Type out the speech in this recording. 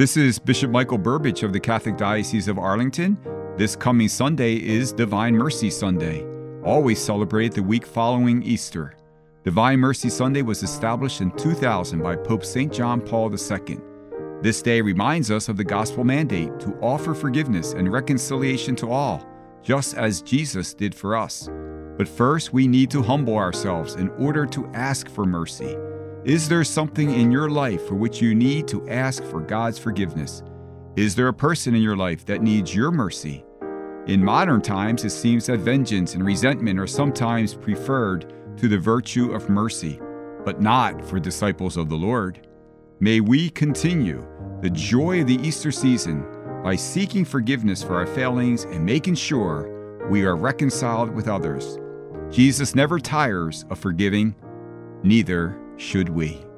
This is Bishop Michael Burbidge of the Catholic Diocese of Arlington. This coming Sunday is Divine Mercy Sunday, always celebrated the week following Easter. Divine Mercy Sunday was established in 2000 by Pope St. John Paul II. This day reminds us of the gospel mandate to offer forgiveness and reconciliation to all, just as Jesus did for us. But first, we need to humble ourselves in order to ask for mercy. Is there something in your life for which you need to ask for God's forgiveness? Is there a person in your life that needs your mercy? In modern times, it seems that vengeance and resentment are sometimes preferred to the virtue of mercy, but not for disciples of the Lord. May we continue the joy of the Easter season by seeking forgiveness for our failings and making sure we are reconciled with others. Jesus never tires of forgiving, neither should we.